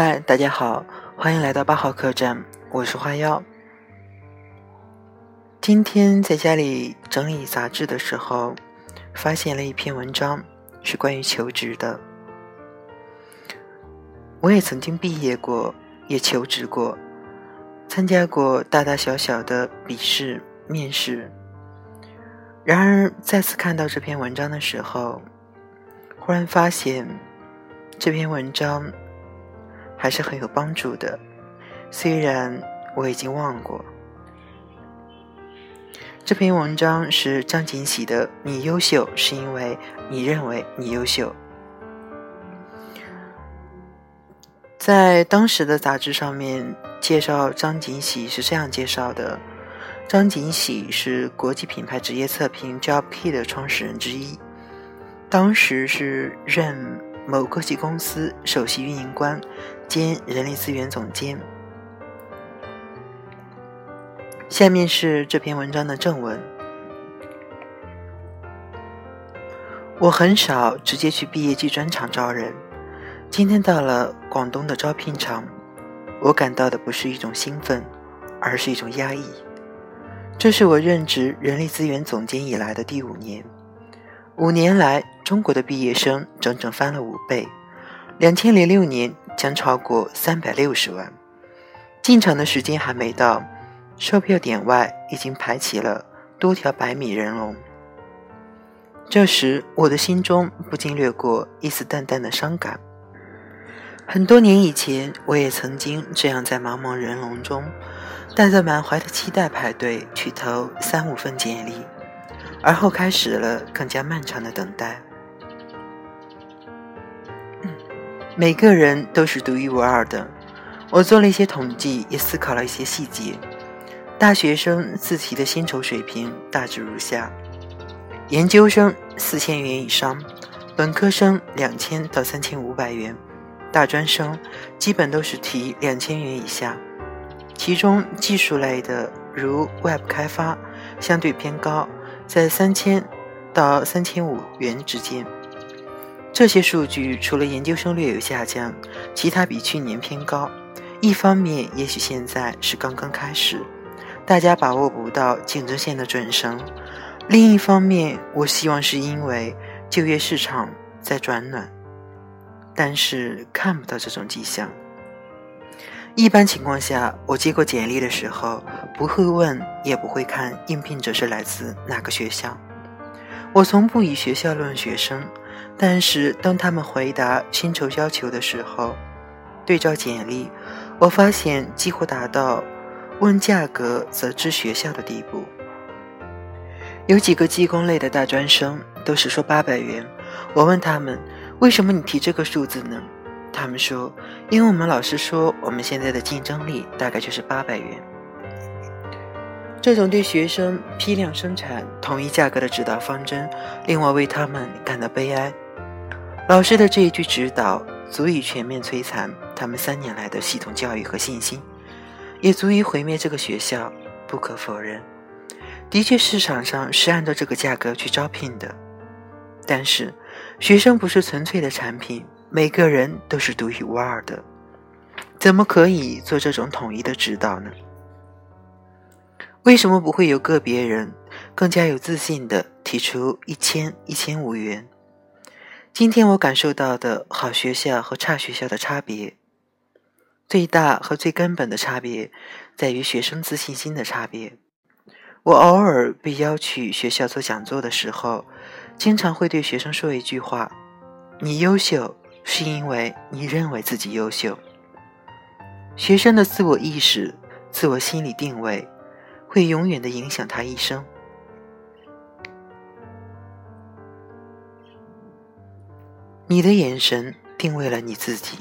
嗨，大家好，欢迎来到八号客栈，我是花妖。今天在家里整理杂志的时候，发现了一篇文章，是关于求职的。我也曾经毕业过，也求职过，参加过大大小小的笔试、面试。然而，再次看到这篇文章的时候，忽然发现这篇文章还是很有帮助的，虽然我已经忘过。这篇文章是张锦喜的《你优秀是因为你认为你优秀》。在当时的杂志上面介绍张锦喜是这样介绍的。张锦喜是国际品牌职业测评 JobKey 的创始人之一，当时是任某科技公司首席运营官兼人力资源总监。下面是这篇文章的正文。我很少直接去毕业季专场招人，今天到了广东的招聘场，我感到的不是一种兴奋，而是一种压抑。这是我任职人力资源总监以来的第五年，五年来，中国的毕业生整整翻了五倍，两千零六年将超过三百六十万。进场的时间还没到，售票点外已经排起了多条百米人龙。这时，我的心中不禁掠过一丝淡淡的伤感。很多年以前，我也曾经这样在茫茫人龙中。带着满怀的期待排队去投三五份简历，而后开始了更加漫长的等待。每个人都是独一无二的。我做了一些统计，也思考了一些细节。大学生自提的薪酬水平大致如下：研究生四千元以上，本科生两千到三千五百元，大专生基本都是提两千元以下。其中技术类的，如 Web 开发，相对偏高，在三千到三千五元之间。这些数据除了研究生略有下降，其他比去年偏高。一方面，也许现在是刚刚开始，大家把握不到竞争线的准绳；另一方面，我希望是因为就业市场在转暖，但是看不到这种迹象。一般情况下，我接过简历的时候，不会问，也不会看应聘者是来自哪个学校。我从不以学校论学生，但是当他们回答薪酬要求的时候，对照简历，我发现几乎达到问价格则知学校的地步。有几个技工类的大专生都是说八百元，我问他们，为什么你提这个数字呢？他们说：“因为我们老师说，我们现在的竞争力大概就是八百元。这种对学生批量生产统一价格的指导方针，令我为他们感到悲哀。老师的这一句指导，足以全面摧残他们三年来的系统教育和信心，也足以毁灭这个学校。不可否认，的确市场上是按照这个价格去招聘的，但是学生不是纯粹的产品。”每个人都是独一无二的，怎么可以做这种统一的指导呢？为什么不会有个别人更加有自信的提出一千、一千五元？今天我感受到的好学校和差学校的差别，最大和最根本的差别在于学生自信心的差别。我偶尔被邀去学校做讲座的时候，经常会对学生说一句话：“你优秀。”是因为你认为自己优秀。学生的自我意识、自我心理定位，会永远的影响他一生。你的眼神定位了你自己。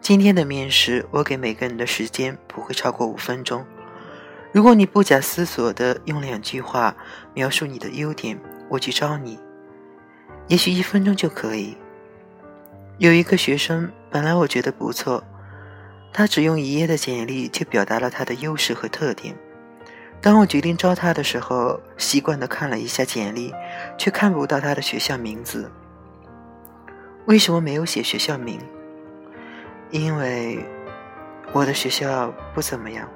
今天的面试，我给每个人的时间不会超过五分钟。如果你不假思索的用两句话描述你的优点，我去招你，也许一分钟就可以。有一个学生，本来我觉得不错，他只用一页的简历就表达了他的优势和特点。当我决定招他的时候，习惯的看了一下简历，却看不到他的学校名字。为什么没有写学校名？因为我的学校不怎么样。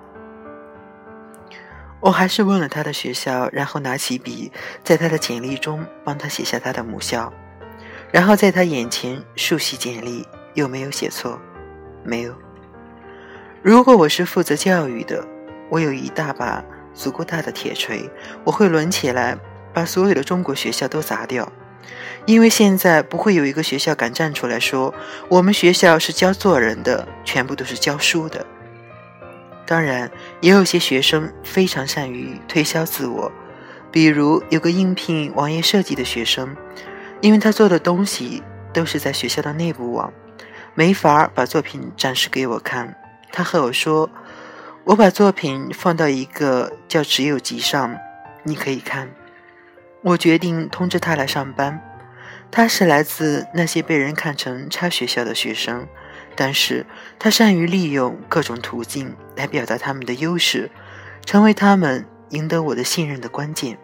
我还是问了他的学校，然后拿起笔，在他的简历中帮他写下他的母校，然后在他眼前竖起简历，有没有写错？没有。如果我是负责教育的，我有一大把足够大的铁锤，我会抡起来，把所有的中国学校都砸掉。因为现在不会有一个学校敢站出来说，我们学校是教做人的，全部都是教书的。当然，也有些学生非常善于推销自我，比如有个应聘网页设计的学生，因为他做的东西都是在学校的内部网，没法把作品展示给我看。他和我说：“我把作品放到一个叫“只有集”上，你可以看。”我决定通知他来上班。他是来自那些被人看成差学校的学生，但是他善于利用各种途径来表达他们的优势，成为他们赢得我的信任的关键。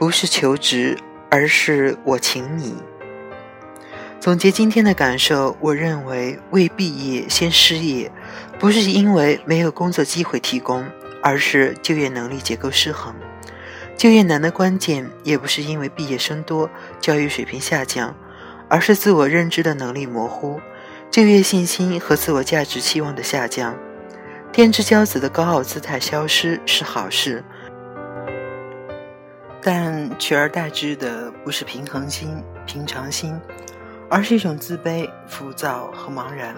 不是求职，而是我请你。总结今天的感受，我认为未毕业先失业，不是因为没有工作机会提供，而是就业能力结构失衡。就业难的关键，也不是因为毕业生多、教育水平下降，而是自我认知的能力模糊、就业信心和自我价值期望的下降。天之骄子的高傲姿态消失是好事，但取而代之的不是平衡心、平常心。而是一种自卑、浮躁和茫然。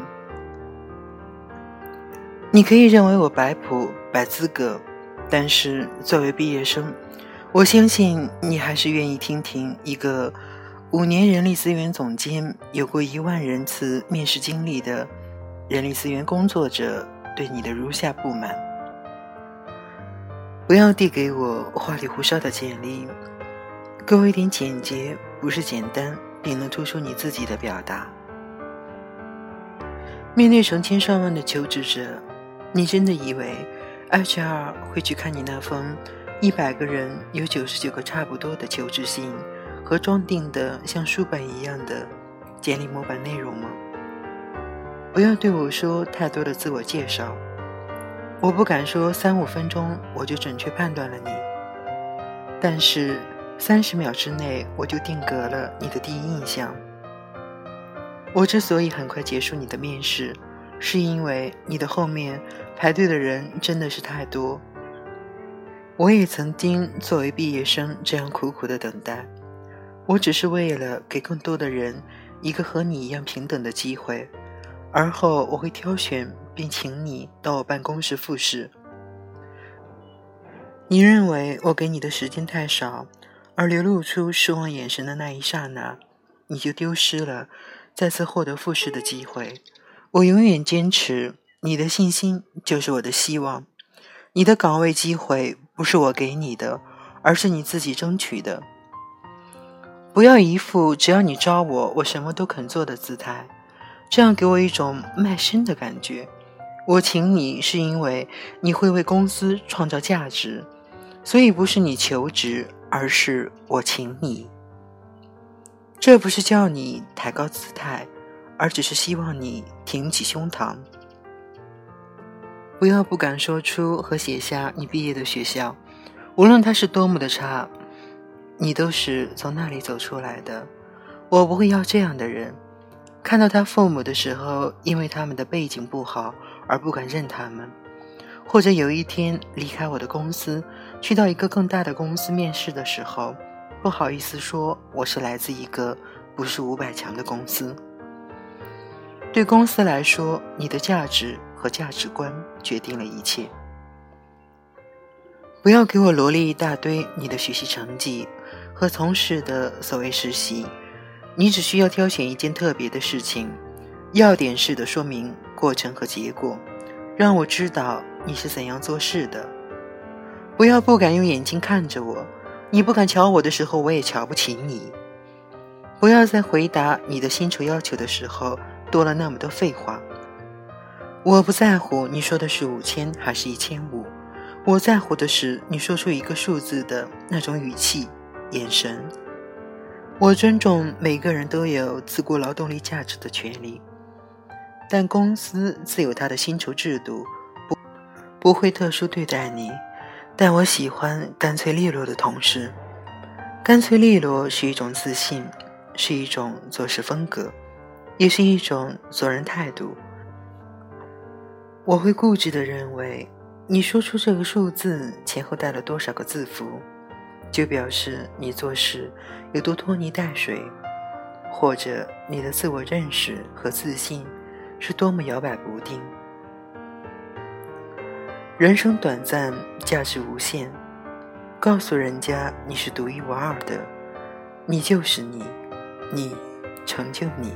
你可以认为我摆谱、摆资格，但是作为毕业生，我相信你还是愿意听听一个五年人力资源总监、有过一万人次面试经历的人力资源工作者对你的如下不满。不要递给我花里胡哨的简历，给我一点简洁，不是简单。并能突出你自己的表达。面对成千上万的求职者，你真的以为 HR 会去看你那封一百个人有九十九个差不多的求职信和装订的像书本一样的简历模板内容吗？不要对我说太多的自我介绍，我不敢说三五分钟我就准确判断了你，但是。三十秒之内，我就定格了你的第一印象。我之所以很快结束你的面试，是因为你的后面排队的人真的是太多。我也曾经作为毕业生这样苦苦的等待，我只是为了给更多的人一个和你一样平等的机会。而后我会挑选并请你到我办公室复试。你认为我给你的时间太少？而流露出失望眼神的那一刹那，你就丢失了再次获得复试的机会。我永远坚持，你的信心就是我的希望。你的岗位机会不是我给你的，而是你自己争取的。不要一副只要你招我，我什么都肯做的姿态，这样给我一种卖身的感觉。我请你是因为你会为公司创造价值，所以不是你求职。而是我请你，这不是叫你抬高姿态，而只是希望你挺起胸膛。不要不敢说出和写下你毕业的学校，无论它是多么的差，你都是从那里走出来的。我不会要这样的人，看到他父母的时候，因为他们的背景不好而不敢认他们。或者有一天离开我的公司，去到一个更大的公司面试的时候，不好意思说我是来自一个不是五百强的公司。对公司来说，你的价值和价值观决定了一切。不要给我罗列一大堆你的学习成绩和从事的所谓实习，你只需要挑选一件特别的事情，要点式的说明过程和结果，让我知道。你是怎样做事的？不要不敢用眼睛看着我，你不敢瞧我的时候，我也瞧不起你。不要在回答你的薪酬要求的时候多了那么多废话。我不在乎你说的是五千还是一千五，我在乎的是你说出一个数字的那种语气、眼神。我尊重每个人都有自雇劳动力价值的权利，但公司自有它的薪酬制度，不不会特殊对待你。但我喜欢干脆利落的同事，干脆利落是一种自信，是一种做事风格，也是一种做人态度。我会固执地认为。你说出这个数字前后带了多少个字符，就表示你做事有多拖泥带水，或者你的自我认识和自信是多么摇摆不定。人生短暂，价值无限，告诉人家你是独一无二的，你就是你，你成就你。